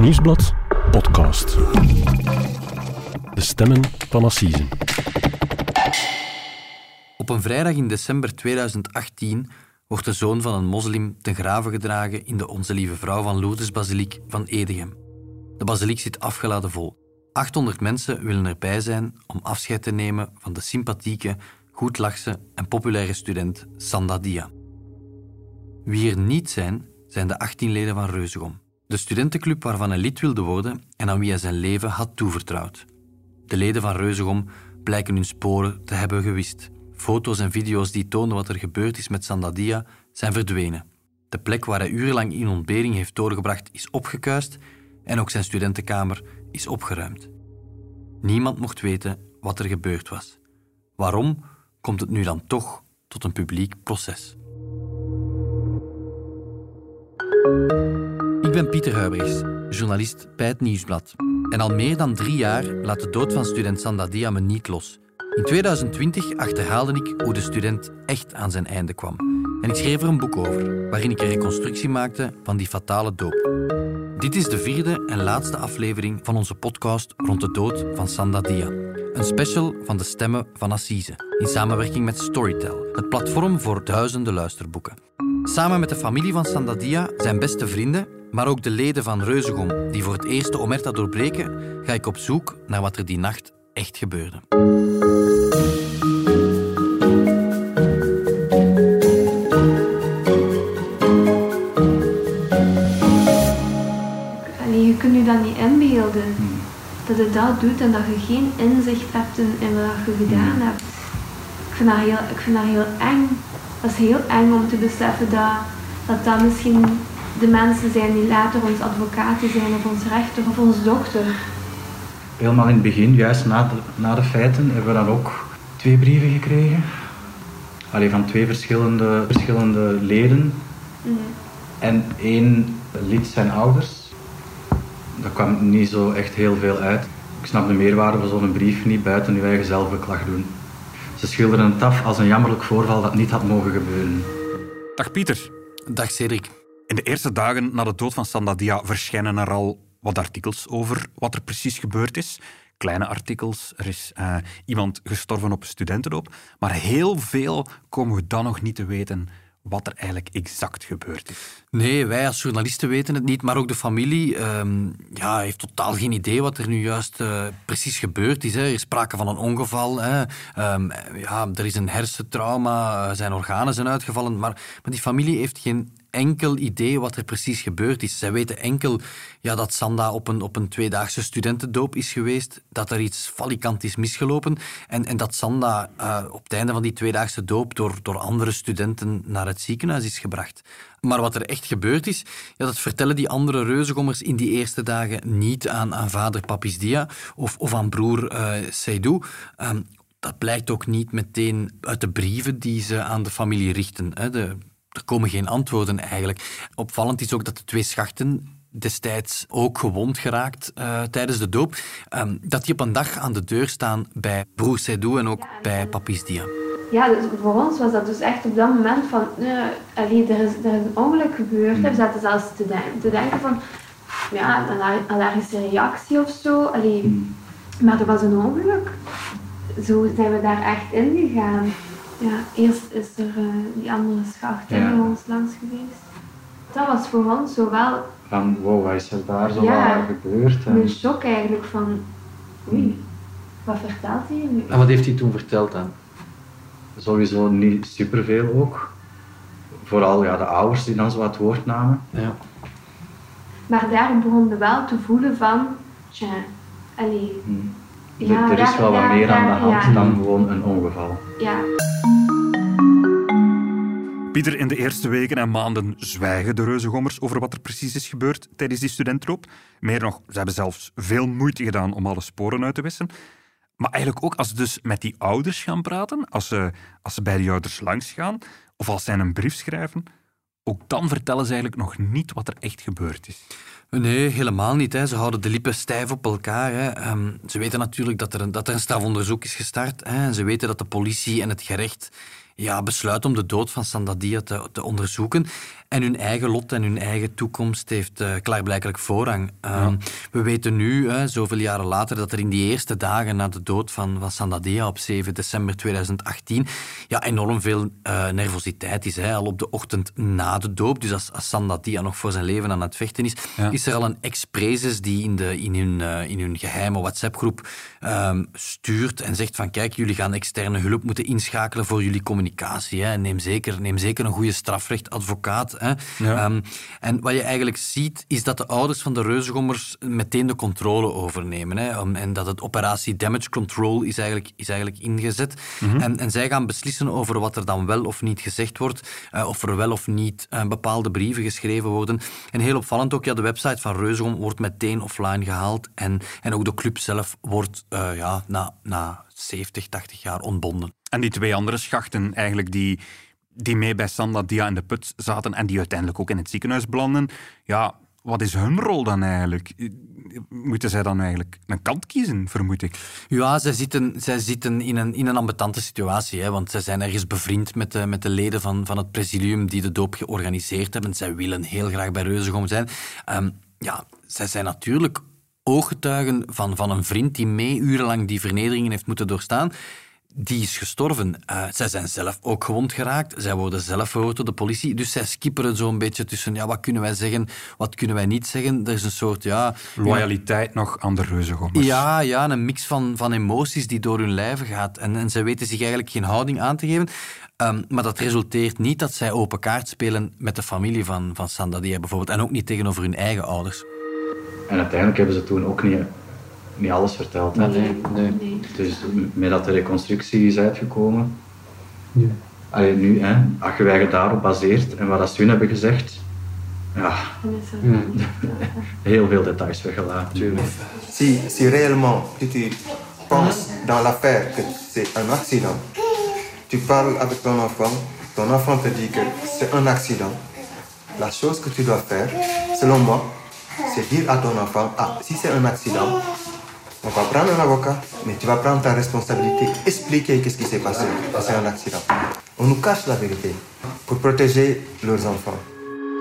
Nieuwsblad podcast. De stemmen van Assisen. Op een vrijdag in december 2018 wordt de zoon van een moslim ten grave gedragen in de Onze Lieve Vrouw van Lourdes Basiliek van Edegem. De basiliek zit afgeladen vol. 800 mensen willen erbij zijn om afscheid te nemen van de sympathieke, goedlachse en populaire student Sanda Dia. Wie er niet zijn, zijn de 18 leden van Reuzegom. De studentenclub waarvan hij lid wilde worden en aan wie hij zijn leven had toevertrouwd. De leden van Reuzegom blijken hun sporen te hebben gewist. Foto's en video's die tonen wat er gebeurd is met Sandadia zijn verdwenen. De plek waar hij urenlang in ontbering heeft doorgebracht is opgekuist en ook zijn studentenkamer is opgeruimd. Niemand mocht weten wat er gebeurd was. Waarom komt het nu dan toch tot een publiek proces? Ben Pieter Huibrechts, journalist bij het Nieuwsblad. En al meer dan drie jaar laat de dood van student Sandadia me niet los. In 2020 achterhaalde ik hoe de student echt aan zijn einde kwam. En ik schreef er een boek over, waarin ik een reconstructie maakte van die fatale doop. Dit is de vierde en laatste aflevering van onze podcast rond de dood van Sandadia. Een special van de stemmen van Assise, in samenwerking met Storytel, het platform voor duizenden luisterboeken. Samen met de familie van Sandadia, zijn beste vrienden, maar ook de leden van Reuzegom die voor het eerst de omerta doorbreken, ga ik op zoek naar wat er die nacht echt gebeurde. Allee, je kunt je dat niet inbeelden. Dat je dat doet en dat je geen inzicht hebt in, in wat je gedaan hebt. Ik vind, dat heel, ik vind dat heel eng. Dat is heel eng om te beseffen dat dat, dat misschien de mensen zijn die later ons advocaten zijn of ons rechter of ons dokter. Helemaal in het begin, juist na de, na de feiten, hebben we dan ook twee brieven gekregen. Allee, van twee verschillende, verschillende leden. En één lid zijn ouders. Daar kwam niet zo echt heel veel uit. Ik snap de meerwaarde van zo'n brief niet buiten uw eigen zelfbeklag doen. Ze schilderen het af als een jammerlijk voorval dat niet had mogen gebeuren. Dag Pieter. Dag Cedric. In de eerste dagen na de dood van Sandadia verschijnen er al wat artikels over wat er precies gebeurd is. Kleine artikels, er is eh, iemand gestorven op een studentendoop. Maar heel veel komen we dan nog niet te weten wat er eigenlijk exact gebeurd is. Nee, wij als journalisten weten het niet, maar ook de familie ehm, ja, heeft totaal geen idee wat er nu juist eh, precies gebeurd is. Hè. Er is sprake van een ongeval. Hè. Ehm, ja, er is een hersentrauma, eh, zijn organen zijn uitgevallen, maar, maar die familie heeft geen enkel idee wat er precies gebeurd is. Zij weten enkel ja, dat Sanda op een, op een tweedaagse studentendoop is geweest, dat er iets falikant is misgelopen en, en dat Sanda uh, op het einde van die tweedaagse doop door, door andere studenten naar het ziekenhuis is gebracht. Maar wat er echt gebeurd is, ja, dat vertellen die andere reuzegommers in die eerste dagen niet aan, aan vader Papis Dia of, of aan broer uh, dat blijkt ook niet meteen uit de brieven die ze aan de familie richten. Hè. De, er komen geen antwoorden eigenlijk. Opvallend is ook dat de twee schachten destijds ook gewond geraakt uh, tijdens de doop, um, dat die op een dag aan de deur staan bij broer Seydou en ook ja, bij Papis Dia. Ja, dus voor ons was dat dus echt op dat moment van, uh, allee, er, is, er is een ongeluk gebeurd. Mm. We zaten zelfs te, den te denken van, ja, een allergische reactie of zo. Allee, mm. Maar er was een ongeluk. Zo zijn we daar echt in gegaan. Ja, eerst is er uh, die andere schacht ja. bij ons langs geweest. Dat was voor ons zowel... Van, wow, wat is er daar zo ja, gebeurd? En... Een shock eigenlijk van, oei, wat vertelt hij nu? En wat heeft hij toen verteld dan? Sowieso niet superveel ook. Vooral ja, de ouders die dan zo het woord namen. Ja. Maar daar begon we wel te voelen van, tja, allee... Hmm. Ja, er is wel wat meer aan de hand ja. dan gewoon een ongeval. Ja. Pieter, in de eerste weken en maanden zwijgen de reuzengommers over wat er precies is gebeurd tijdens die studentroop. Meer nog, ze hebben zelfs veel moeite gedaan om alle sporen uit te wissen. Maar eigenlijk ook als ze dus met die ouders gaan praten, als ze, als ze bij die ouders langs gaan, of als zij een brief schrijven, ook dan vertellen ze eigenlijk nog niet wat er echt gebeurd is. Nee, helemaal niet. Hè. Ze houden de lippen stijf op elkaar. Hè. Um, ze weten natuurlijk dat er een, dat er een strafonderzoek is gestart. Hè. En ze weten dat de politie en het gerecht ja, besluiten om de dood van Sandadia te, te onderzoeken. En hun eigen lot en hun eigen toekomst heeft uh, klaarblijkelijk voorrang. Ehm, we weten nu, zoveel jaren later, dat er in die eerste dagen na de dood van, van Sandadia op 7 december 2018 ja, enorm veel uh, nervositeit is. Hè. Al op de ochtend na de doop, dus als, als Sandadia nog voor zijn leven aan het vechten is, is er al een ex-prezes die in, de, in, hun, uh, in hun geheime WhatsApp-groep um, stuurt en zegt van kijk, jullie gaan externe hulp moeten inschakelen voor jullie communicatie. Hè. Neem, zeker, neem zeker een goede strafrechtadvocaat. Hè. Um, en wat je eigenlijk ziet, is dat de ouders van de reuzengommers meteen de controle overnemen. Hè. En dat het operatie Damage Control is eigenlijk, is eigenlijk ingezet. Mm en, en zij gaan beslissen over wat er dan wel of niet gezegd wordt, uh, of er wel of niet uh, bepaalde brieven geschreven worden. En heel opvallend ook, ja, de website van Reuzegom wordt meteen offline gehaald en, en ook de club zelf wordt uh, ja, na, na 70, 80 jaar ontbonden. En die twee andere schachten eigenlijk die, die mee bij Sanda Dia in de put zaten en die uiteindelijk ook in het ziekenhuis belanden, ja, wat is hun rol dan eigenlijk? Moeten zij dan eigenlijk een kant kiezen, vermoed ik? Ja, zij zitten, zij zitten in, een, in een ambetante situatie. Hè, want zij zijn ergens bevriend met de, met de leden van, van het presidium die de doop georganiseerd hebben. Zij willen heel graag bij Reuzegom zijn. Um, ja, zij zijn natuurlijk ooggetuigen van, van een vriend die mee urenlang die vernederingen heeft moeten doorstaan die is gestorven. Uh, zij zijn zelf ook gewond geraakt. Zij worden zelf verhoord door de politie. Dus zij skipperen zo'n beetje tussen, ja, wat kunnen wij zeggen, wat kunnen wij niet zeggen. Er is een soort, ja... Loyaliteit nog aan de reuzengommers. Ja, ja, een mix van, van emoties die door hun lijven gaat. En, en zij weten zich eigenlijk geen houding aan te geven. Um, maar dat resulteert niet dat zij open kaart spelen met de familie van, van Sandadia bijvoorbeeld. En ook niet tegenover hun eigen ouders. En uiteindelijk hebben ze toen ook niet niet alles verteld. Hè? Nee, nee. Dus met dat de reconstructie is uitgekomen. Ja. Allee, nu, hè, als je wij daarop baseert en wat ze hun hebben gezegd, ja, heel veel details weggelaten. Si, si réellement tu penses dans l'affaire que c'est un accident, tu parles avec ton enfant, ton enfant te dit que c'est un accident, la chose que tu dois faire, selon moi, c'est dire à ton enfant, ah, si c'est un accident, on va prendre un avocat, mais tu vas prendre ta responsabilité, expliquer qu'est-ce qui s'est passé. C'est un accident. On nous cache la vérité pour protéger leurs enfants.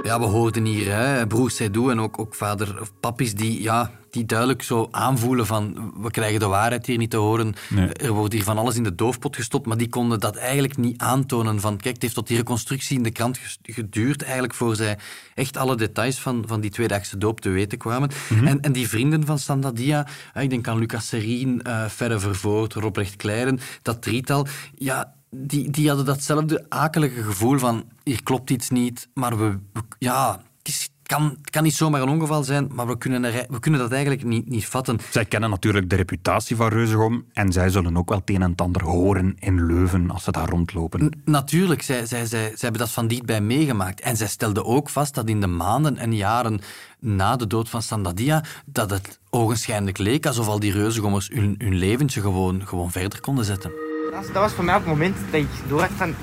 Ja, we hoorden hier hè, broer Seydou en ook, ook vader of papis die, ja, die duidelijk zo aanvoelen van we krijgen de waarheid hier niet te horen. Er wordt hier van alles in de doofpot gestopt, maar die konden dat eigenlijk niet aantonen. Van kijk, het heeft tot die reconstructie in de krant geduurd eigenlijk voor zij echt alle details van, van die tweedaagse doop te weten kwamen. Mhm. en, en die vrienden van Sandadia, ik denk aan Lucas Serien, uh, Ferre Vervoort, Robrecht Kleiden, dat drietal, ja, die, die hadden datzelfde akelige gevoel van hier klopt iets niet, maar we, ja, het, kan, kan niet zomaar een ongeval zijn, maar we kunnen, er, we kunnen dat eigenlijk niet, niet vatten. Zij kennen natuurlijk de reputatie van Reuzegom en zij zullen ook wel het een en ander horen in Leuven als ze daar rondlopen. natuurlijk, zij, zij, zij, zij hebben dat van dichtbij meegemaakt. En zij stelden ook vast dat in de maanden en jaren na de dood van Sandadia, dat het ogenschijnlijk leek alsof al die reuzengommers hun, hun leventje gewoon, gewoon verder konden zetten. Dat was voor mij ook het moment dat ik doordacht van,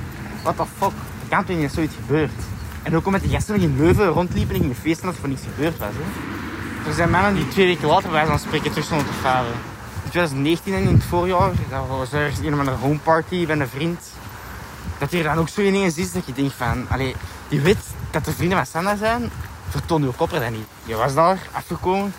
what the fuck, er kan toch niet zoiets gebeurd. En ook met de gasten nog in Leuven rondliepen en gingen feesten als er voor niets gebeurd was. Hè. Er zijn mannen die twee weken later bij van spreken terug stonden te varen. In 2019 en in het voorjaar, dat was er een homeparty bij een vriend. Dat hier dan ook zo ineens is dat je denkt van, allee, die weet dat de vrienden van Sandra zijn, vertoon je kopper dat niet. Je was daar afgekomen,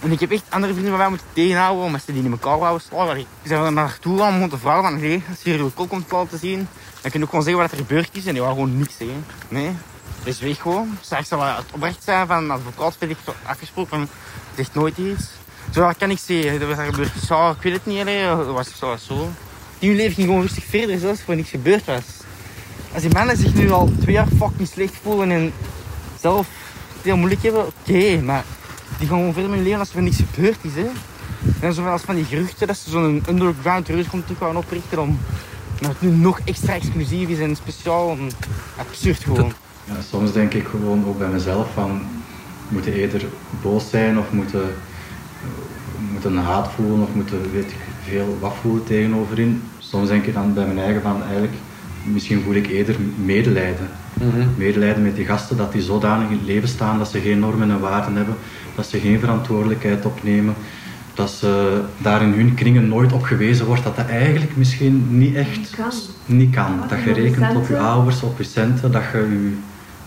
en ik heb echt andere vrienden van mij moeten tegenhouden omdat ze die in elkaar wouden slaan. Ik zijn er naartoe gaan om te van, als je hier je kop komt laten zien, dan kun je ook gewoon zeggen wat er gebeurd is. En die wou gewoon niks zeggen. Nee, dus weeg gewoon. Straks zal het oprecht zijn van advocaat, vind ik afgesproken van, zegt nooit iets. Zo kan ik zeggen, er was gebeurd zo, ik weet het niet, dat was zo zo. Die leven ging gewoon rustig verder, zoals er voor niks gebeurd was. Als die mannen zich nu al twee jaar fucking slecht voelen en zelf heel moeilijk hebben, oké, maar die gaan gewoon verder met leven als er niks gebeurd is. Hè. En zoals van die geruchten dat ze zo'n underground terug gaan oprichten om dat het nu nog extra exclusief is en speciaal en absurd gewoon. Ja, soms denk ik gewoon ook bij mezelf van moeten eerder boos zijn of moeten, moeten haat voelen of moeten weet ik veel wat voelen tegenoverin. Soms denk ik dan bij mijn eigen van eigenlijk misschien voel ik eerder medelijden. Mm Medelijden met die gasten dat die zodanig in het leven staan dat ze geen normen en waarden hebben dat ze geen verantwoordelijkheid opnemen, dat ze daar in hun kringen nooit op gewezen wordt dat dat eigenlijk misschien niet echt niet kan. Niet kan. Dat je rekent op je ouders, op je centen, dat je je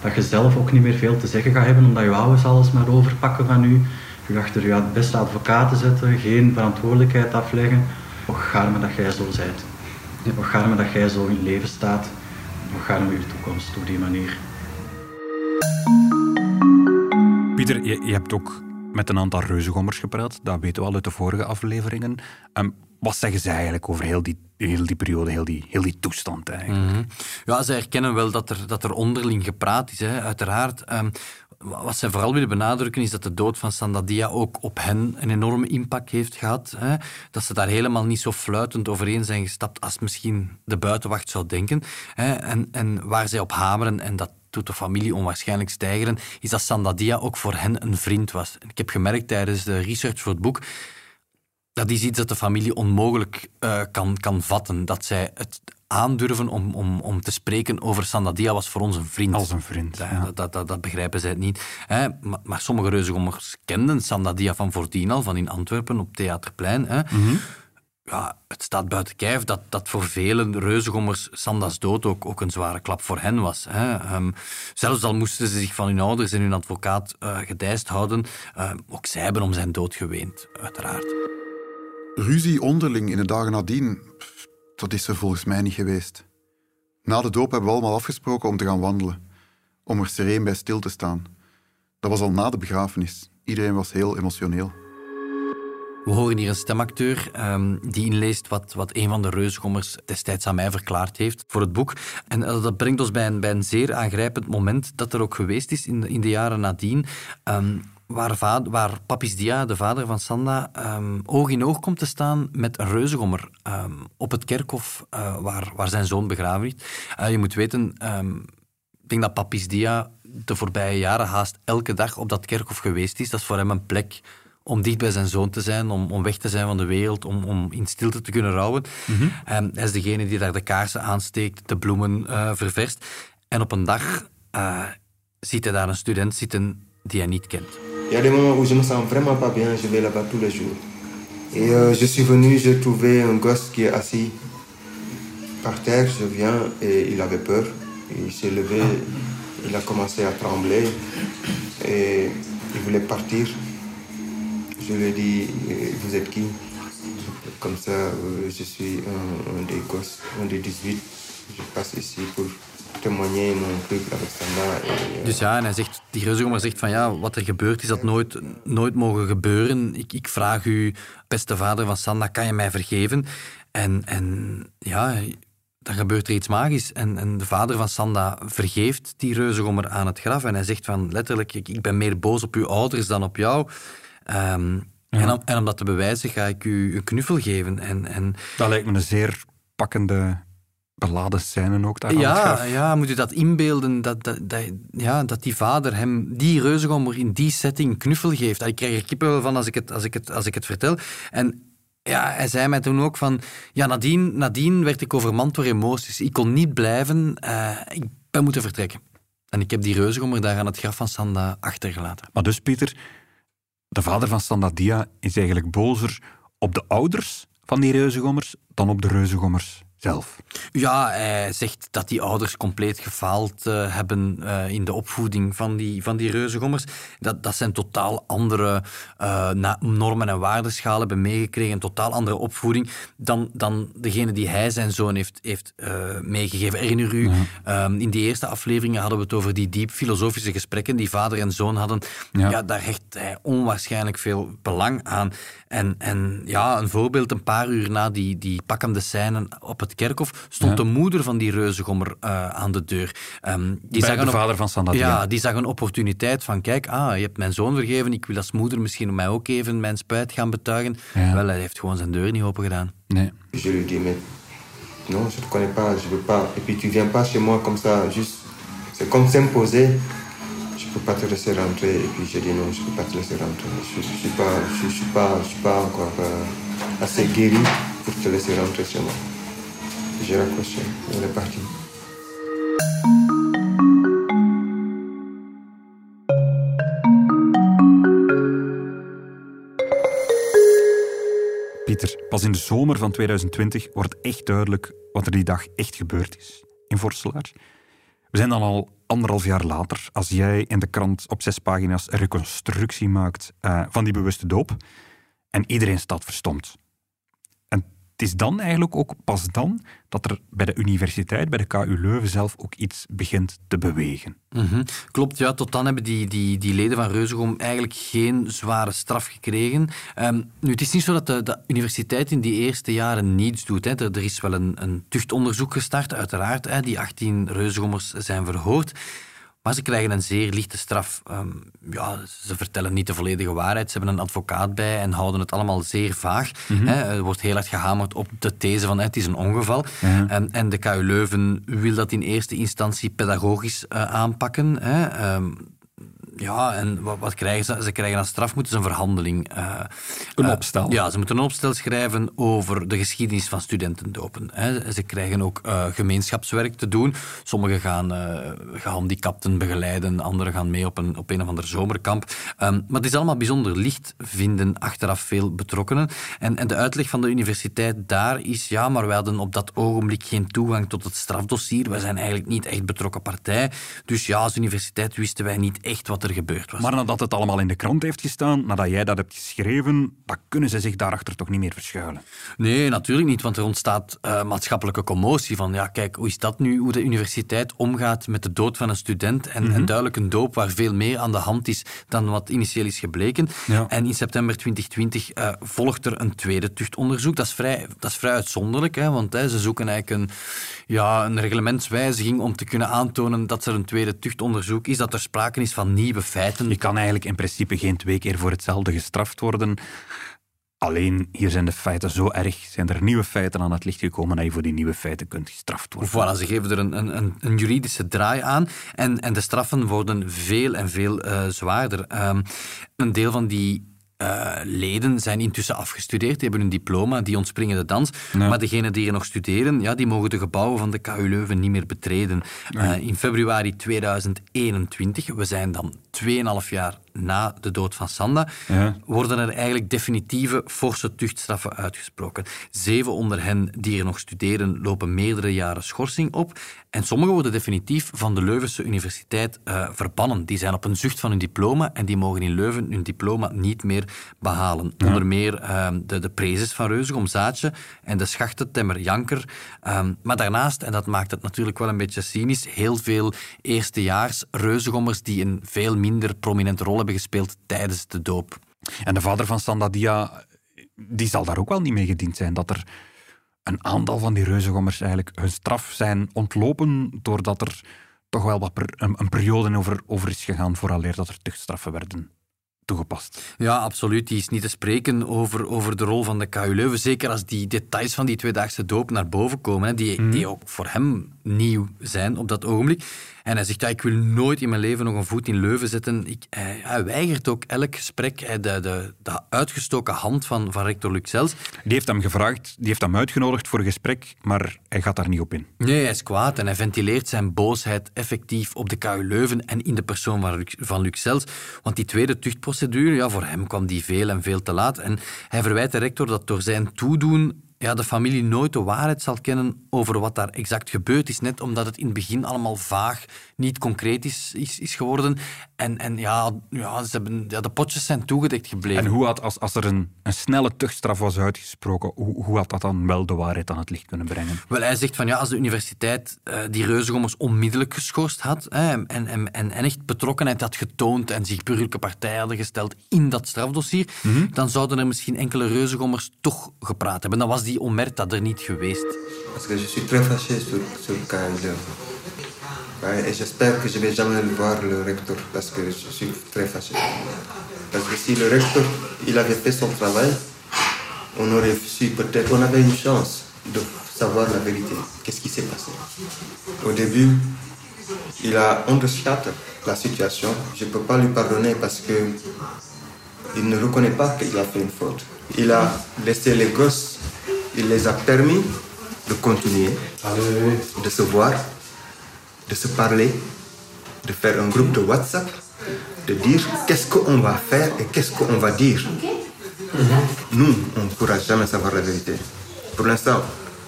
dat je zelf ook niet meer veel te zeggen gaat hebben, omdat je ouders alles maar overpakken van u. Je gaat achter je beste advocaten zetten, geen verantwoordelijkheid afleggen. Och gaarme dat jij zo bent. Och gaarme dat jij zo in leven staat. Och gaarme je toekomst op die manier. Pieter, je, je hebt ook met een aantal reuzengommers gepraat. Dat weten we al uit de vorige afleveringen. Ehm, wat zeggen zij eigenlijk over heel die, heel die periode, heel die, heel die toestand eigenlijk? Mhm. Ja, ze herkennen wel dat er, dat er onderling gepraat is, hè, uiteraard. Ehm, wat zij vooral willen benadrukken is dat de dood van Sandadia ook op hen een enorme impact heeft gehad. Hè. Dat ze daar helemaal niet zo fluitend overeen zijn gestapt als misschien de buitenwacht zou denken. Hè. En, en waar zij op hameren, en dat doet de familie onwaarschijnlijk stijgeren, is dat Sandadia ook voor hen een vriend was. Ik heb gemerkt tijdens de research voor het boek dat is iets dat de familie onmogelijk uh, kan, kan vatten. Dat zij het aandurven om, om, om te spreken over Sandadia was voor ons een vriend. Als een vriend, ja. dat, dat, dat, dat, begrijpen zij het niet. Hè? Maar, maar, sommige reuzengommers kenden Sandadia van Voordien van in Antwerpen op Theaterplein. Hè? Mm -hmm. ja, het staat buiten kijf dat, dat voor velen reuzengommers Sanda's dood ook, ook een zware klap voor hen was. Hè? Um, zelfs al moesten ze zich van hun ouders en hun advocaat uh, gedijst houden, uh, ook zij hebben om zijn dood geweend, uiteraard. Ruzie onderling in de dagen nadien, dat is er volgens mij niet geweest. Na de doop hebben we allemaal afgesproken om te gaan wandelen, om er sereen bij stil te staan. Dat was al na de begrafenis. Iedereen was heel emotioneel. We horen hier een stemacteur um, die inleest wat, wat een van de reusgommers destijds aan mij verklaard heeft voor het boek. En uh, dat brengt ons bij een, bij een zeer aangrijpend moment dat er ook geweest is in de, in de jaren nadien. Um, waar, waar Papis Dia, de vader van Sanda, um, oog in oog komt te staan met een reuzegommer um, op het kerkhof uh, waar, waar zijn zoon begraven ligt. Uh, je moet weten, um, ik denk dat Papis Dia de voorbije jaren haast elke dag op dat kerkhof geweest is. Dat is voor hem een plek om dicht bij zijn zoon te zijn, om, om weg te zijn van de wereld, om, om in stilte te kunnen rouwen. Mm -hmm. hij is degene die daar de kaarsen aansteekt, de bloemen uh, ververst. En op een dag ziet hij daar een student zitten Il y a des moments où je me sens vraiment pas bien, je vais là-bas tous les jours. Et euh, je suis venu, j'ai trouvé un gosse qui est assis par terre, je viens et il avait peur. Il s'est levé, il a commencé à trembler et il voulait partir. Je lui ai dit, vous êtes qui? Comme ça, euh, je suis un, un, des gosses, un des 18. Je passe ici pour Sanda. Et, dus ja, en hij zegt, die reuzegommer zegt van ja, wat er gebeurt is dat nooit, nooit mogen gebeuren. Ik, ik vraag u, beste vader van Sanda, kan je mij vergeven? En, en ja, dan gebeurt er iets magisch. En, en de vader van Sanda vergeeft die reuzegommer aan het graf. En hij zegt van letterlijk, ik, ik ben meer boos op uw ouders dan op jou. Um, ja. en, om, en om dat te bewijzen ga ik u een knuffel geven. En, en, dat lijkt me een zeer pakkende beladen scène ook daar ja, ja, moet je dat inbeelden, dat, dat, dat, ja, dat die vader hem, die reuzegommer in die setting knuffel geeft. Ik krijg er kippen van als ik het, als ik het, als ik het vertel. En ja, hij zei mij toen ook van, ja, nadien, nadien werd ik overmand door emoties. Ik kon niet blijven, uh, ik ben moeten vertrekken. En ik heb die reuzegommer daar aan het graf van Sanda achtergelaten. Maar dus, Pieter, de vader van Sanda Dia is eigenlijk bozer op de ouders van die reuzegommers dan op de reuzegommers zelf. Ja, hij zegt dat die ouders compleet gefaald uh, hebben uh, in de opvoeding van die, van die reuzengommers. Dat, dat zijn totaal andere uh, normen en waardeschalen hebben meegekregen, een totaal andere opvoeding dan, dan degene die hij zijn zoon heeft, heeft meegegeven. Herinner u, ja. um, in die eerste afleveringen hadden we het over die diep filosofische gesprekken die vader en zoon hadden. Ja. ja, daar hecht hij onwaarschijnlijk veel belang aan. En, en ja, een voorbeeld, een paar uur na die, die pakkende scène op het kerkhof stond ja. de moeder van die reuzegommer uh, aan de deur. Um, die Bij zag de vader van Sandadia. Ja, die zag een opportuniteit van, kijk, ah, je hebt mijn zoon vergeven, ik wil als moeder misschien mij ook even mijn spijt gaan betuigen. Ja. Wel, hij heeft gewoon zijn deur niet open gedaan. Nee. Je lui dis, mais non, je ne connais pas, je veux pas. Et puis tu viens pas chez moi comme ça, juste, c'est comme s'imposer. Je peux pas te laisser rentrer. Et puis j'ai dit non, je peux pas te laisser rentrer. Je, je suis pas, je, je suis pas, je suis pas encore euh, assez guéri pour te laisser rentrer chez moi. J'ai raccroché, on est parti. Pieter, pas in de zomer van 2020 wordt echt duidelijk wat er die dag echt gebeurd is in Vorstelaar. We zijn dan al anderhalf jaar later, als jij in de krant op zes pagina's een reconstructie maakt uh, van die bewuste doop. En iedereen staat verstomd. Het is dan eigenlijk ook pas dan dat er bij de universiteit, bij de KU Leuven zelf, ook iets begint te bewegen. Mm Klopt, ja. Tot dan hebben die, die, die leden van Reuzegom eigenlijk geen zware straf gekregen. Um, nu, het is niet zo dat de, de, universiteit in die eerste jaren niets doet. Hè. Er, er is wel een, een tuchtonderzoek gestart, uiteraard. Hè. Die 18 Reuzegommers zijn verhoord. Maar ze krijgen een zeer lichte straf. Um, ja, ze vertellen niet de volledige waarheid. Ze hebben een advocaat bij en houden het allemaal zeer vaag. Mm Er wordt heel hard gehamerd op de these van het is een ongeval. Ja. Um, en de KU Leuven wil dat in eerste instantie pedagogisch uh, aanpakken. Um, ja, en wat, wat, krijgen ze? Ze krijgen als straf moeten ze een verhandeling... Uh, een opstel. Uh, ja, ze moeten een opstel schrijven over de geschiedenis van studentendopen. Hè. Ze krijgen ook uh, gemeenschapswerk te doen. Sommigen gaan gehandicapten begeleiden, anderen gaan mee op een, op een of ander zomerkamp. Um, maar het is allemaal bijzonder licht, vinden achteraf veel betrokkenen. En, en de uitleg van de universiteit daar is, ja, maar wij hadden op dat ogenblik geen toegang tot het strafdossier. Wij zijn eigenlijk niet echt betrokken partij. Dus ja, als universiteit wisten wij niet echt wat er gebeurd was. Maar nadat het allemaal in de krant heeft gestaan, nadat jij dat hebt geschreven, dan kunnen ze zich daarachter toch niet meer verschuilen? Nee, natuurlijk niet, want er ontstaat uh, maatschappelijke commotie van, ja, kijk, hoe is dat nu, hoe de universiteit omgaat met de dood van een student en, mm -hmm. en duidelijk een doop waar veel meer aan de hand is dan wat initieel is gebleken. Ja. En in september 2020 uh, volgt er een tweede tuchtonderzoek. Dat is vrij, dat is vrij uitzonderlijk, hè, want hè, ze zoeken eigenlijk een, ja, een reglementswijziging om te kunnen aantonen dat er een tweede tuchtonderzoek is, dat er sprake is van nieuwe feiten. Je kan eigenlijk in principe geen twee keer voor hetzelfde gestraft worden. Alleen hier zijn de feiten zo erg, zijn er nieuwe feiten aan het licht gekomen dat je voor die nieuwe feiten kunt gestraft worden. Voilà, ze geven er een, een, een juridische draai aan en, en de straffen worden veel en veel uh, zwaarder. Um, een deel van die uh, leden zijn intussen afgestudeerd, die hebben hun diploma, die ontspringen de dans. Ja. Maar degenen die er nog studeren, ja, die mogen de gebouwen van de KU Leuven niet meer betreden. Uh, in februari 2021, we zijn dan 2,5 jaar na de dood van Sanda, ja. worden er eigenlijk definitieve forse tuchtstraffen uitgesproken. Zeven onder hen die er nog studeren lopen meerdere jaren schorsing op. En sommigen worden definitief van de Leuvense Universiteit uh, verbannen. Die zijn op een zucht van hun diploma en die mogen in Leuven hun diploma niet meer behalen. Ja. Onder meer uh, de, de prezes van Reuzegom Zaadje en de schachten Temmer Janker. Um, maar daarnaast, en dat maakt het natuurlijk wel een beetje cynisch, heel veel eerstejaars Reuzegommers die een veel minder prominente rol hebben gespeeld tijdens de doop. En de vader van Sandadia, die zal daar ook wel niet mee gediend zijn, dat er een aantal van die reuzengommers eigenlijk hun straf zijn ontlopen doordat er toch wel wat per, een, een, periode over, over is gegaan vooraleer dat er tuchtstraffen werden toegepast. Ja, absoluut. Die is niet te spreken over, over de rol van de KU Leuven. Zeker als die details van die tweedaagse doop naar boven komen, hè, die, mm. die ook voor hem nieuw zijn op dat ogenblik. En hij zegt, ja, ik wil nooit in mijn leven nog een voet in Leuven zetten. Ik, hij, hij, weigert ook elk gesprek. De, de, de uitgestoken hand van, van rector Luxels. Die heeft hem gevraagd, die heeft hem uitgenodigd voor een gesprek, maar hij gaat daar niet op in. Nee, hij is kwaad en hij ventileert zijn boosheid effectief op de KU Leuven en in de persoon van, van Luxels. Want die tweede ja, voor hem kwam die veel en veel te laat. En hij verwijt de rector dat door zijn toedoen ja, de familie nooit de waarheid zal kennen over wat daar exact gebeurd is. Net omdat het in het begin allemaal vaag, niet concreet is, is, is geworden. En, en ja, ja, ze hebben, ja, de potjes zijn toegedekt gebleven. En hoe had, als, als er een, een snelle tuchtstraf was uitgesproken, hoe, hoe had dat dan wel de waarheid aan het licht kunnen brengen? Wel, hij zegt van ja, als de universiteit uh, die reuzengommers onmiddellijk geschorst had hè, en, en, en, en echt betrokkenheid had getoond en zich burgerlijke partij hadden gesteld in dat strafdossier, mm -hmm. dan zouden er misschien enkele reuzengommers toch gepraat hebben. Dan was die Omerta er niet geweest. Parce que je suis très fâché sur, sur KLD. Ouais, et j'espère que je vais jamais voir le recteur parce que je suis très fâché. Parce que si le recteur il avait fait son travail, on aurait su peut-être, on avait une chance de savoir la vérité. Qu'est-ce qui s'est passé? Au début, il a undershot la situation. Je ne peux pas lui pardonner parce que il ne reconnaît pas qu'il a fait une faute. Il a laissé les gosses, il les a permis de continuer, de se voir, de se parler, de faire un groupe de WhatsApp, de dire qu'est-ce qu'on va faire et qu'est-ce qu'on va dire. Nous, on ne pourra jamais savoir la vérité. Pour l'instant,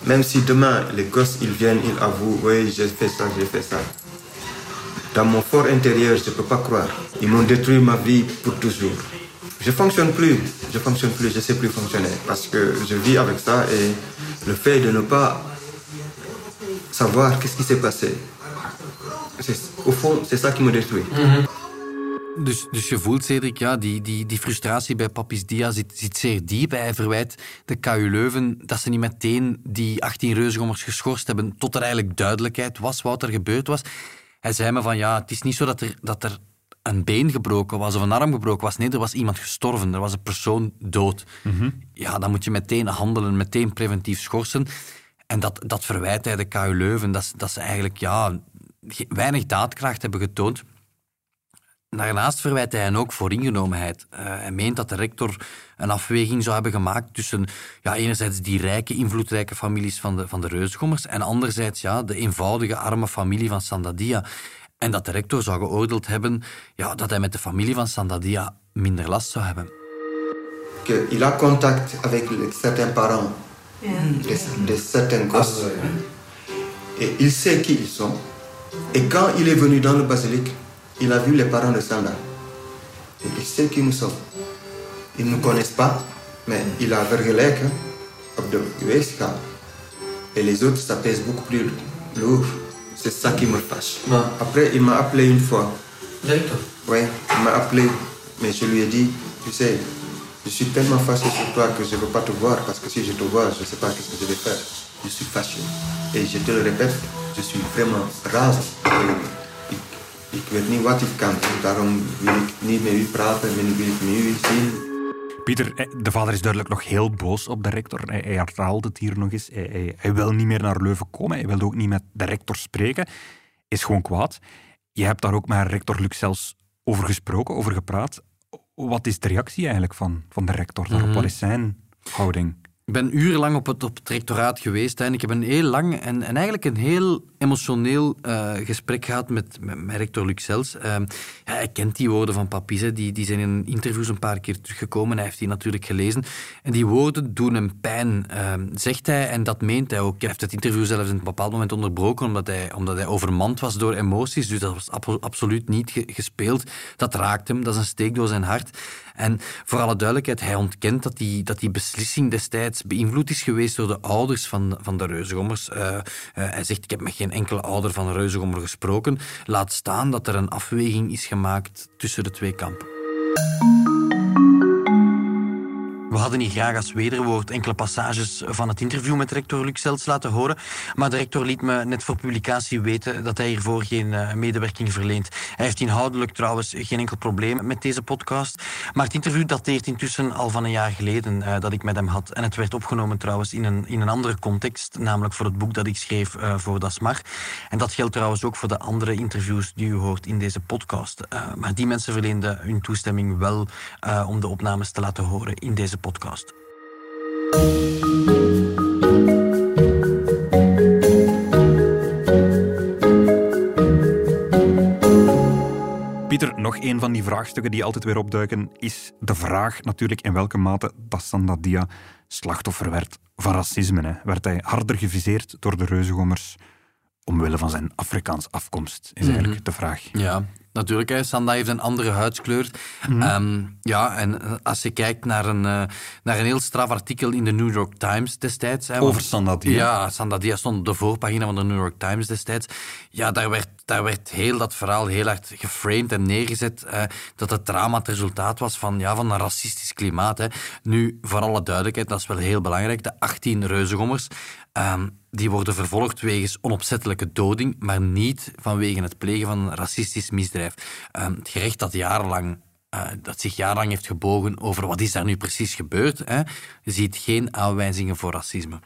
même si demain les gosses ils viennent, ils avouent, oui, j'ai fait ça, j'ai fait ça, Dans mon fort intérieur, je ne peux pas croire. Ils m'ont détruit ma vie pour toujours. Je fonctionne plus, je fonctionne plus, je sais plus fonctionner parce que je vis avec ça et le fait de ne pas savoir qu'est-ce qui s'est passé, au fond, c'est ça qui me détruit. Dus, dus je voelt, Cedric, ja, die, die, die frustratie bij Papis Dia zit, zit zeer diep. Hij verwijt de KU Leuven dat ze niet meteen die 18 reuzengommers geschorst hebben tot er eigenlijk duidelijkheid was wat er gebeurd was. Hij zei me van, ja, het is niet zo dat er, dat er een been gebroken was of een arm gebroken was. Nee, er was iemand gestorven. Er was een persoon dood. Ja, dan moet je meteen handelen, meteen preventief schorsen. En dat, dat verwijt hij de KU Leuven, dat, ze- dat ze eigenlijk ja, weinig daadkracht hebben getoond. Daarnaast verwijt hij hen ook voor ingenomenheid. Eh, hij meent dat de rector een afweging zou hebben gemaakt tussen ja, enerzijds die rijke, invloedrijke families van de, van de Reusgommers en anderzijds ja, de eenvoudige, arme familie van Sandadia. En dat de rector zou geoordeeld hebben ja, dat hij met de familie van Sandadia minder last zou hebben. qu'il a contact avec les- certains parents de, de certains gosses. Et il sait qui ils sont. Et quand il est venu dans le basilic, il a vu les parents de Sanda. Et il sait qui nous sommes. Ils ne nous connaissent pas, mais il a de weegschaal. Et les autres, ça pèse beaucoup plus lourd. C'est ça qui me fâche. Après, il m'a appelé une fois. Oui, il m'a appelé, mais je lui ai dit, tu sais, je suis tellement fâché sur toi que je ne veux pas te voir parce que si je te vois, je ne sais pas qu'est-ce que je vais faire. Je suis fâché. Et je te le répète, je suis vraiment razend. Ik, ik weet niet wat ik kan doen, daarom wil ik niet met u praten, wil ik niet met u zien. Pieter, eh, de vader is duidelijk nog heel boos op de rector. Hij, hij herhaalt het hier nog eens. Hij, hij- hij wil niet meer naar Leuven komen. Hij wil ook niet met de rector spreken. Is gewoon kwaad. Je hebt daar ook met rector Luxels over gesproken, over gepraat. Wat is de reactie eigenlijk van, van de rector daarop? Wat is zijn houding? Ik ben urenlang op het, op rectoraat geweest en ik heb een heel lang en, en eigenlijk een heel emotioneel eh, gesprek gehad met, met, rector Luxels. Eh, ja, hij kent die woorden van Papis, hè, die, die zijn in interviews een paar keer teruggekomen. Hij heeft die natuurlijk gelezen. En die woorden doen hem pijn, eh, zegt hij, en dat meent hij ook. Hij heeft het interview zelfs in een bepaald moment onderbroken, omdat hij, omdat hij overmand was door emoties. Dus dat was ab- absoluut niet ge- gespeeld. Dat raakt hem, dat is een steek door zijn hart. En voor alle duidelijkheid, hij ontkent dat die, dat die beslissing destijds beïnvloed is geweest door de ouders van, van de Reuzegommers. Eh, eh, hij zegt, ik heb met geen enkele ouder van een Reuzegommer gesproken. Laat staan dat er een afweging is gemaakt tussen de twee kampen. We hadden hier graag als wederwoord enkele passages van het interview met rector Luxels laten horen. Maar de rector liet me net voor publicatie weten dat hij hiervoor geen eh, medewerking verleent. Hij heeft inhoudelijk trouwens geen enkel probleem met deze podcast. Maar het interview dateert intussen al van een jaar geleden eh, dat ik met hem had. En het werd opgenomen trouwens in een, in een andere context, namelijk voor het boek dat ik schreef eh, voor Dasmar. En dat geldt trouwens ook voor de andere interviews die u hoort in deze podcast. Maar die mensen verleenden hun toestemming wel om de opnames te laten horen in deze podcast. Pieter, nog een van die vraagstukken die altijd weer opduiken, is de vraag natuurlijk in welke mate dat Sandadia slachtoffer werd van racisme. Hè. Werd hij harder geviseerd door de reuzengommers omwille van zijn Afrikaans afkomst, is eigenlijk de vraag. Ja, natuurlijk. Hè. Sanda heeft een andere huidskleur. Ehm, ja, en eh, als je kijkt naar een, eh, naar een heel straf artikel in de New York Times destijds. Hè, Over want- Sandadia. Ja, Sandadia stond op de voorpagina van de New York Times destijds. Ja, daar werd, daar werd heel dat verhaal heel hard geframed en neergezet. eh, dat het drama het resultaat was van, ja, van een racistisch klimaat. Hè. Nu, voor alle duidelijkheid, dat is wel heel belangrijk. De 18 reuzengommers, ehm, die worden vervolgd wegens onopzettelijke doding, maar niet vanwege het plegen van een racistisch misdrijf. Ehm, het gerecht dat jarenlang eh, dat zich jarenlang heeft gebogen over wat is daar nu precies gebeurd, hè, ziet geen aanwijzingen voor racisme.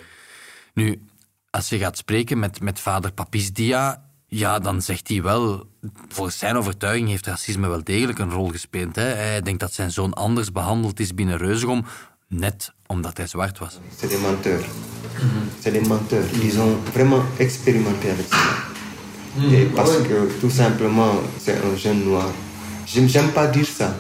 Nu, als je gaat spreken met, met vader Papis Dia, ja, dan zegt hij wel, volgens zijn overtuiging heeft racisme wel degelijk een rol gespeeld. Hè. Hij denkt dat zijn zoon anders behandeld is binnen Reuzegom, net omdat hij zwart was. C'est des menteurs. C'est des. Ils ont vraiment. Et parce que tout simplement, c'est un jeune noir. Je J'aime pas dire ça.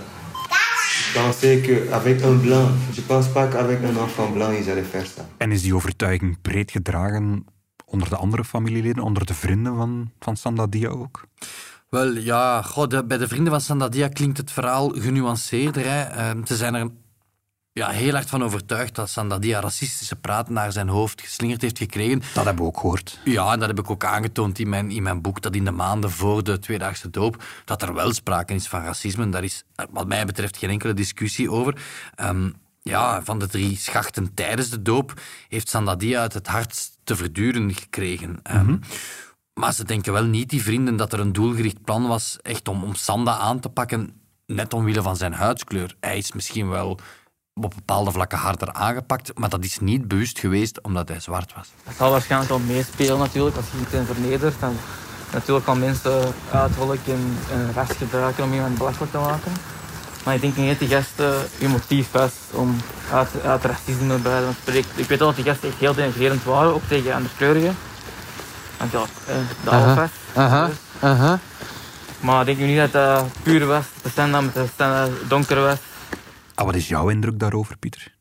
Je pensais qu'avec un blanc, je pense pas qu'avec un enfant blanc, ils allaient faire ça. En is die overtuiging breed gedragen onder de andere familieleden, onder de vrienden van, van Sandadia ook? Wel ja, goh, de- bij de vrienden van Sandadia klinkt het verhaal genuanceerder. Hè. Ehm, ze zijn er ja, heel hard van overtuigd dat Sandadia racistische praat naar zijn hoofd geslingerd heeft gekregen. Dat hebben we ook gehoord. Ja, en dat heb ik ook aangetoond in mijn, in mijn boek, dat in de maanden voor de tweedaagse doop, dat er wel sprake is van racisme. Daar is, eh, wat mij betreft, geen enkele discussie over. Ehm, ja, van de drie schachten tijdens de doop heeft Sandadia het het hardst te verduren gekregen. Ehm, Maar ze denken wel niet, die vrienden, dat er een doelgericht plan was echt om, om Sanda aan te pakken, net omwille van zijn huidskleur. Hij is misschien wel op bepaalde vlakken harder aangepakt, maar dat is niet bewust geweest omdat hij zwart was. Dat zal waarschijnlijk wel meespelen natuurlijk. Als je iets in vernedert, dan natuurlijk kan mensen uiterlijk en, en ras gebruiken om iemand belachelijk te maken. Maar ik denk niet dat die gasten je motief was om uit, uit racisme bij te spreken. Ik weet wel dat die gasten echt heel denigrerend waren, ook tegen anderskleurigen. Want ja, eh, de Aha, alfa's. aha, aha. Maar ik denk nu niet dat dat puur was, dat Sanda met de Sanda donker was. Ah, wat is jouw indruk daarover, Pieter?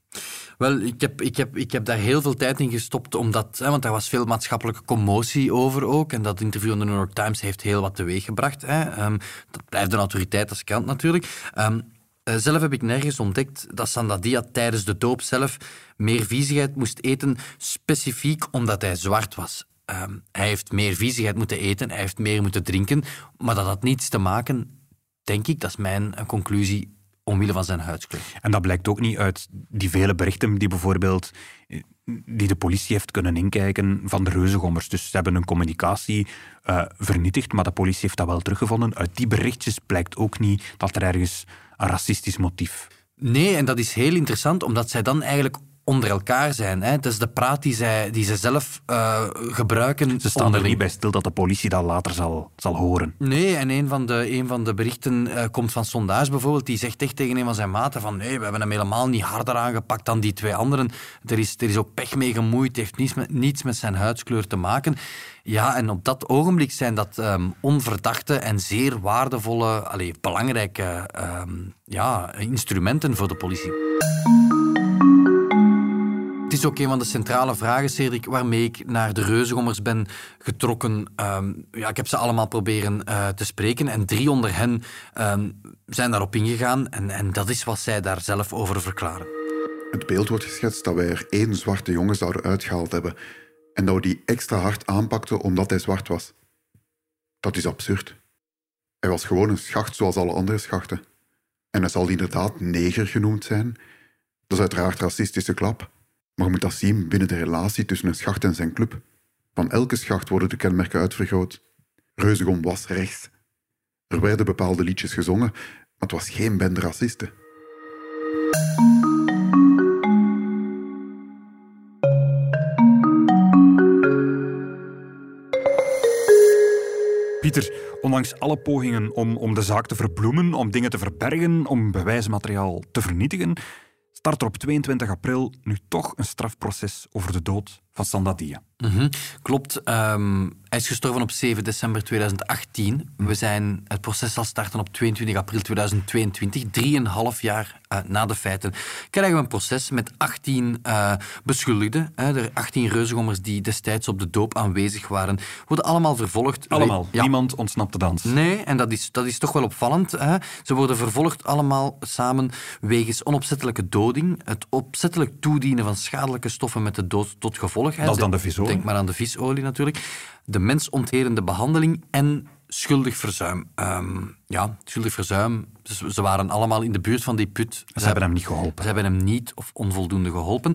Wel, ik heb, ik, heb, ik heb daar heel veel tijd in gestopt, omdat, hè, want daar was veel maatschappelijke commotie over ook. En dat interview in de New York Times heeft heel wat teweeggebracht. Hè. Ehm, dat blijft een autoriteit als krant natuurlijk. Ehm, eh, zelf heb ik nergens ontdekt dat Sandadia tijdens de doop zelf meer viezigheid moest eten, specifiek omdat hij zwart was. Ehm, hij heeft meer viezigheid moeten eten, hij heeft meer moeten drinken, maar dat had niets te maken, denk ik, dat is mijn eh, conclusie, omwille van zijn huidskleur. En dat blijkt ook niet uit die vele berichten die bijvoorbeeld eh, die de politie heeft kunnen inkijken van de reuzengommers. Dus ze hebben hun communicatie eh, vernietigd, maar de politie heeft dat wel teruggevonden. Uit die berichtjes blijkt ook niet dat er ergens een racistisch motief... Nee, en dat is heel interessant, omdat zij dan eigenlijk onder elkaar zijn. Hè. Het is de praat die zij, die zij zelf eh, gebruiken. Ze staan er niet bij stil dat de politie dat later zal, zal horen. Nee, en een van de, een van de berichten eh, komt van Sondage bijvoorbeeld. Die zegt echt tegen een van zijn maten van nee, we hebben hem helemaal niet harder aangepakt dan die twee anderen. Er is, er is ook pech mee gemoeid. Het heeft niets met, niets met zijn huidskleur te maken. Ja, en op dat ogenblik zijn dat ehm, onverdachte en zeer waardevolle, allee, belangrijke ehm, ja, instrumenten voor de politie. Is ook een van de centrale vragen, Cedric, waarmee ik naar de reuzengommers ben getrokken. Ehm, ja, ik heb ze allemaal proberen eh, te spreken en drie onder hen ehm, zijn daarop ingegaan. En, en dat is wat zij daar zelf over verklaren. Het beeld wordt geschetst dat wij er één zwarte jongen zouden uitgehaald hebben en dat we die extra hard aanpakten omdat hij zwart was. Dat is absurd. Hij was gewoon een schacht zoals alle andere schachten. En hij zal inderdaad neger genoemd zijn. Dat is uiteraard racistische klap, maar je moet dat zien binnen de relatie tussen een schacht en zijn club. Van elke schacht worden de kenmerken uitvergroot. Reuzegom was rechts. Er werden bepaalde liedjes gezongen, maar het was geen bende racisten. Pieter, ondanks alle pogingen om, om de zaak te verbloemen, om dingen te verbergen, om bewijsmateriaal te vernietigen, start er op 22 april nu toch een strafproces over de dood van Sandadia. Mhm, Klopt. ehm, hij is gestorven op 7 december 2018. We zijn, het proces zal starten op 22 april 2022, drieënhalf jaar eh, na de feiten. Krijgen we een proces met 18 eh, beschuldigden. Hè, de 18 reuzengommers die destijds op de doop aanwezig waren, worden allemaal vervolgd. Allemaal. Ja. Niemand ontsnapt de dans. Nee, en dat is, dat is toch wel opvallend. Hè? Ze worden vervolgd allemaal samen wegens onopzettelijke doding, het opzettelijk toedienen van schadelijke stoffen met de dood tot gevolg. Hè? Dat is dan de visolie. Denk maar aan de visolie natuurlijk. De mensonterende behandeling en schuldig verzuim. Ehm, ja, schuldig verzuim. Ze, ze waren allemaal in de buurt van die put. Ze hebben hem niet geholpen. Ze hebben hem niet of onvoldoende geholpen.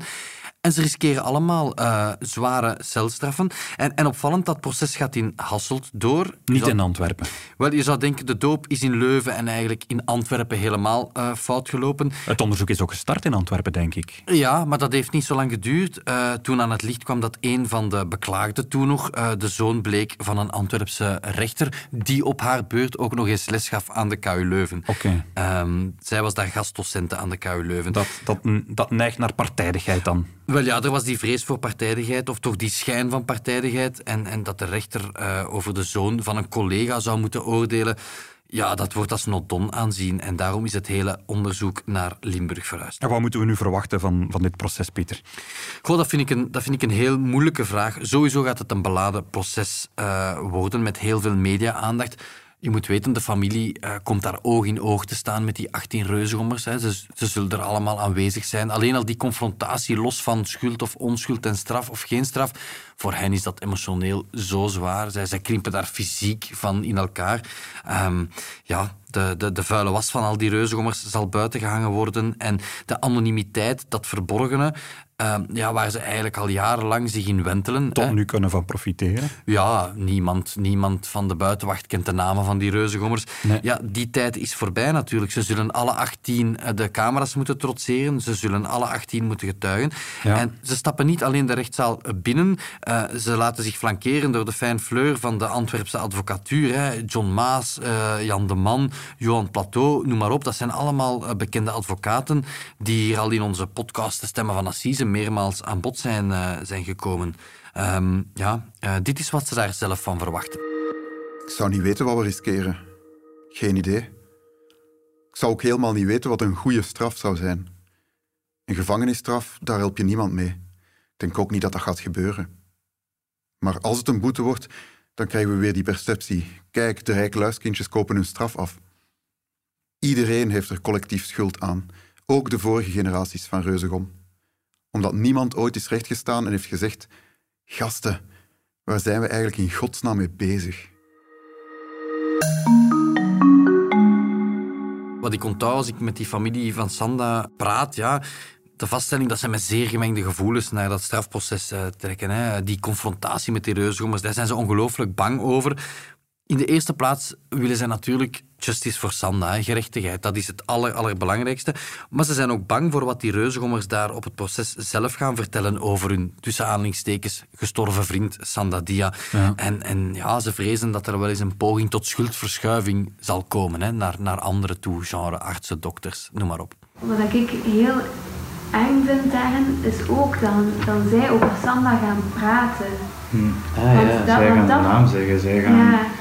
En ze riskeren allemaal eh, zware celstraffen. En, en opvallend, dat proces gaat in Hasselt door. Niet in Antwerpen. wel, je zou denken, de doop is in Leuven en eigenlijk in Antwerpen helemaal eh, fout gelopen. Het onderzoek is ook gestart in Antwerpen, denk ik. Ja, maar dat heeft niet zo lang geduurd. Eh, toen aan het licht kwam dat een van de beklaagden toen nog de zoon bleek van een Antwerpse rechter, die op haar beurt ook nog eens les gaf aan de KU Leuven. Oké. Ehm, zij was daar gastdocente aan de KU Leuven. Dat, dat, dat neigt naar partijdigheid dan. Wel ja, er was die vrees voor partijdigheid, of toch die schijn van partijdigheid. En, en dat de rechter eh, over de zoon van een collega zou moeten oordelen. Ja, dat wordt als not done aanzien. En daarom is het hele onderzoek naar Limburg verhuisd. En wat moeten we nu verwachten van, van dit proces, Pieter? Goh, dat vind, ik een, dat vind ik een heel moeilijke vraag. Sowieso gaat het een beladen proces eh, worden met heel veel media-aandacht. Je moet weten, de familie uh, komt daar oog in oog te staan met die 18 reuzengommers. Hè. Ze, ze, zullen er allemaal aanwezig zijn. Alleen al die confrontatie, los van schuld of onschuld en straf of geen straf, voor hen is dat emotioneel zo zwaar. Zij, zij krimpen daar fysiek van in elkaar. Um, ja, de, de, de vuile was van al die reuzengommers zal buiten gehangen worden. En de anonimiteit, dat verborgene, Ehm, ja, waar ze eigenlijk al jarenlang zich in wentelen. Tot nu kunnen van profiteren. Ja, niemand, niemand van de buitenwacht kent de namen van die reuzengommers. Ja, die tijd is voorbij natuurlijk. Ze zullen alle 18 eh, de camera's moeten trotseren. Ze zullen alle 18 moeten getuigen. En ze stappen niet alleen de rechtszaal binnen. Uh, ze laten zich flankeren door de fijn fleur van de Antwerpse advocatuur. Hè. John Maas, uh, Jan de Man, Johan Plateau, noem maar op. Dat zijn allemaal bekende advocaten die hier al in onze podcast De Stemmen van Assise meermaals aan bod zijn, uh, zijn gekomen. Um, ja, uh, dit is wat ze daar zelf van verwachten. Ik zou niet weten wat we riskeren. Geen idee. Ik zou ook helemaal niet weten wat een goede straf zou zijn. Een gevangenisstraf, daar help je niemand mee. Ik denk ook niet dat dat gaat gebeuren. Maar als het een boete wordt, dan krijgen we weer die perceptie. Kijk, de rijke luiskindjes kopen hun straf af. Iedereen heeft er collectief schuld aan, ook de vorige generaties van Reuzegom omdat niemand ooit is rechtgestaan en heeft gezegd: Gasten, waar zijn we eigenlijk in godsnaam mee bezig? Wat ik onthoud als ik met die familie van Sanda praat, ja, de vaststelling dat ze met zeer gemengde gevoelens naar dat strafproces uh, trekken. Hè. Die confrontatie met die reusgommers, daar zijn ze ongelooflijk bang over. In de eerste plaats willen zij natuurlijk justice for Sanda, gerechtigheid. Dat is het aller, allerbelangrijkste. Maar ze zijn ook bang voor wat die reuzengommers daar op het proces zelf gaan vertellen over hun, tussen aanhalingstekens, gestorven vriend Sanda Dia. En, en ja, ze vrezen dat er wel eens een poging tot schuldverschuiving zal komen hè, naar, naar anderen toe, genre artsen, dokters, noem maar op. Wat ik heel eng vind daarin, is ook dan, dan zij over Sanda gaan praten. Hm. Ah ja, dat, zij gaan de naam zeggen, zij gaan... Ja.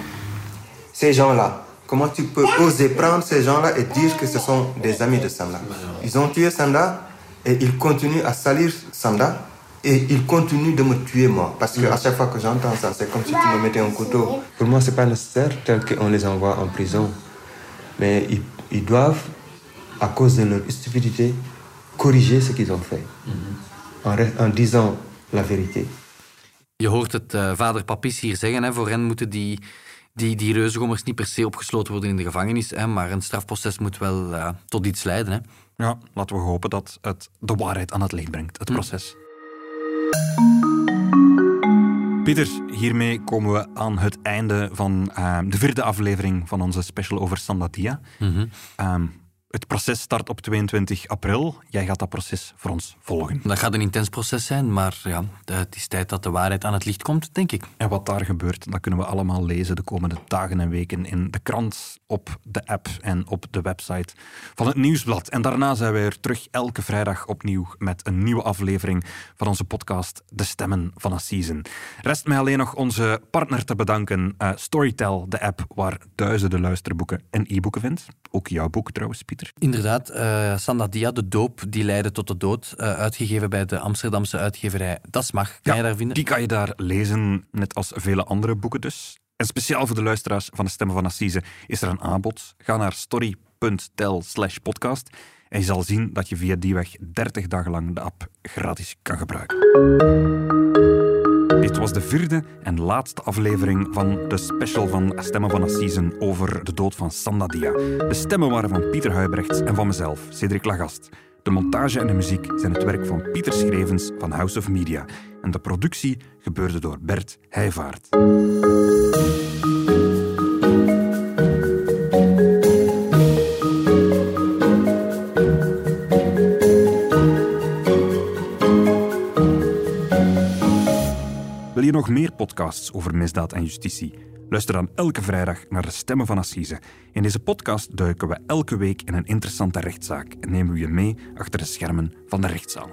Ces gens-là, Comment tu peux oser prendre ces gens-là et dire que ce sont des amis de Sanda Ils ont tué Sanda et ils continuent à salir Sanda et ils continuent de me tuer moi. Parce qu'à chaque fois que j'entends ça, c'est comme si tu me mettais un couteau. Pour moi, c'est pas nécessaire tel qu'on les envoie en prison. Mais ils, ils, doivent, à cause de leur stupidité, corriger ce qu'ils ont fait. En, en, disant la vérité. Je hoort het uh, vader Papis hier zeggen. Hè, voor hen moeten die die, die reuzengommers niet per se opgesloten worden in de gevangenis, hè, maar een strafproces moet wel uh, tot iets leiden. Hè. Ja, laten we hopen dat het de waarheid aan het licht brengt, het hm. proces. Pieter, hiermee komen we aan het einde van uh, de vierde aflevering van onze special over Sandatia. Mm -hmm. um, het proces start op 22 april. Jij gaat dat proces voor ons volgen. Dat gaat een intens proces zijn, maar ja, het is tijd dat de waarheid aan het licht komt, denk ik. En wat daar gebeurt, dat kunnen we allemaal lezen de komende dagen en weken in de krant, op de app en op de website van het Nieuwsblad. En daarna zijn wij er terug elke vrijdag opnieuw met een nieuwe aflevering van onze podcast De Stemmen van Assisen. Rest mij alleen nog onze partner te bedanken, uh, Storytel, de app waar duizenden luisterboeken en e-boeken vindt. Ook jouw boek trouwens, Pieter. Inderdaad, uh, Sanda Dia, de doop die leidde tot de dood, uh, uitgegeven bij de Amsterdamse uitgeverij Das Mag. Kan je daar vinden? Die kan je daar lezen, net als vele andere boeken dus. En speciaal voor de luisteraars van de Stemmen van Assise is er een aanbod. Ga naar story.tel slash podcast en je zal zien dat je via die weg 30 dagen lang de app gratis kan gebruiken. Dit was de vierde en laatste aflevering van de special van Stemmen van Assisen over de dood van Sandadia. De stemmen waren van Pieter Huibrechts en van mezelf, Cedric Lagast. De montage en de muziek zijn het werk van Pieter Schrevens van House of Media. En de productie gebeurde door Bert Heijvaart. Wil je nog meer podcasts over misdaad en justitie? Luister dan elke vrijdag naar de Stemmen van Assise. In deze podcast duiken we elke week in een interessante rechtszaak en nemen we je mee achter de schermen van de rechtszaal.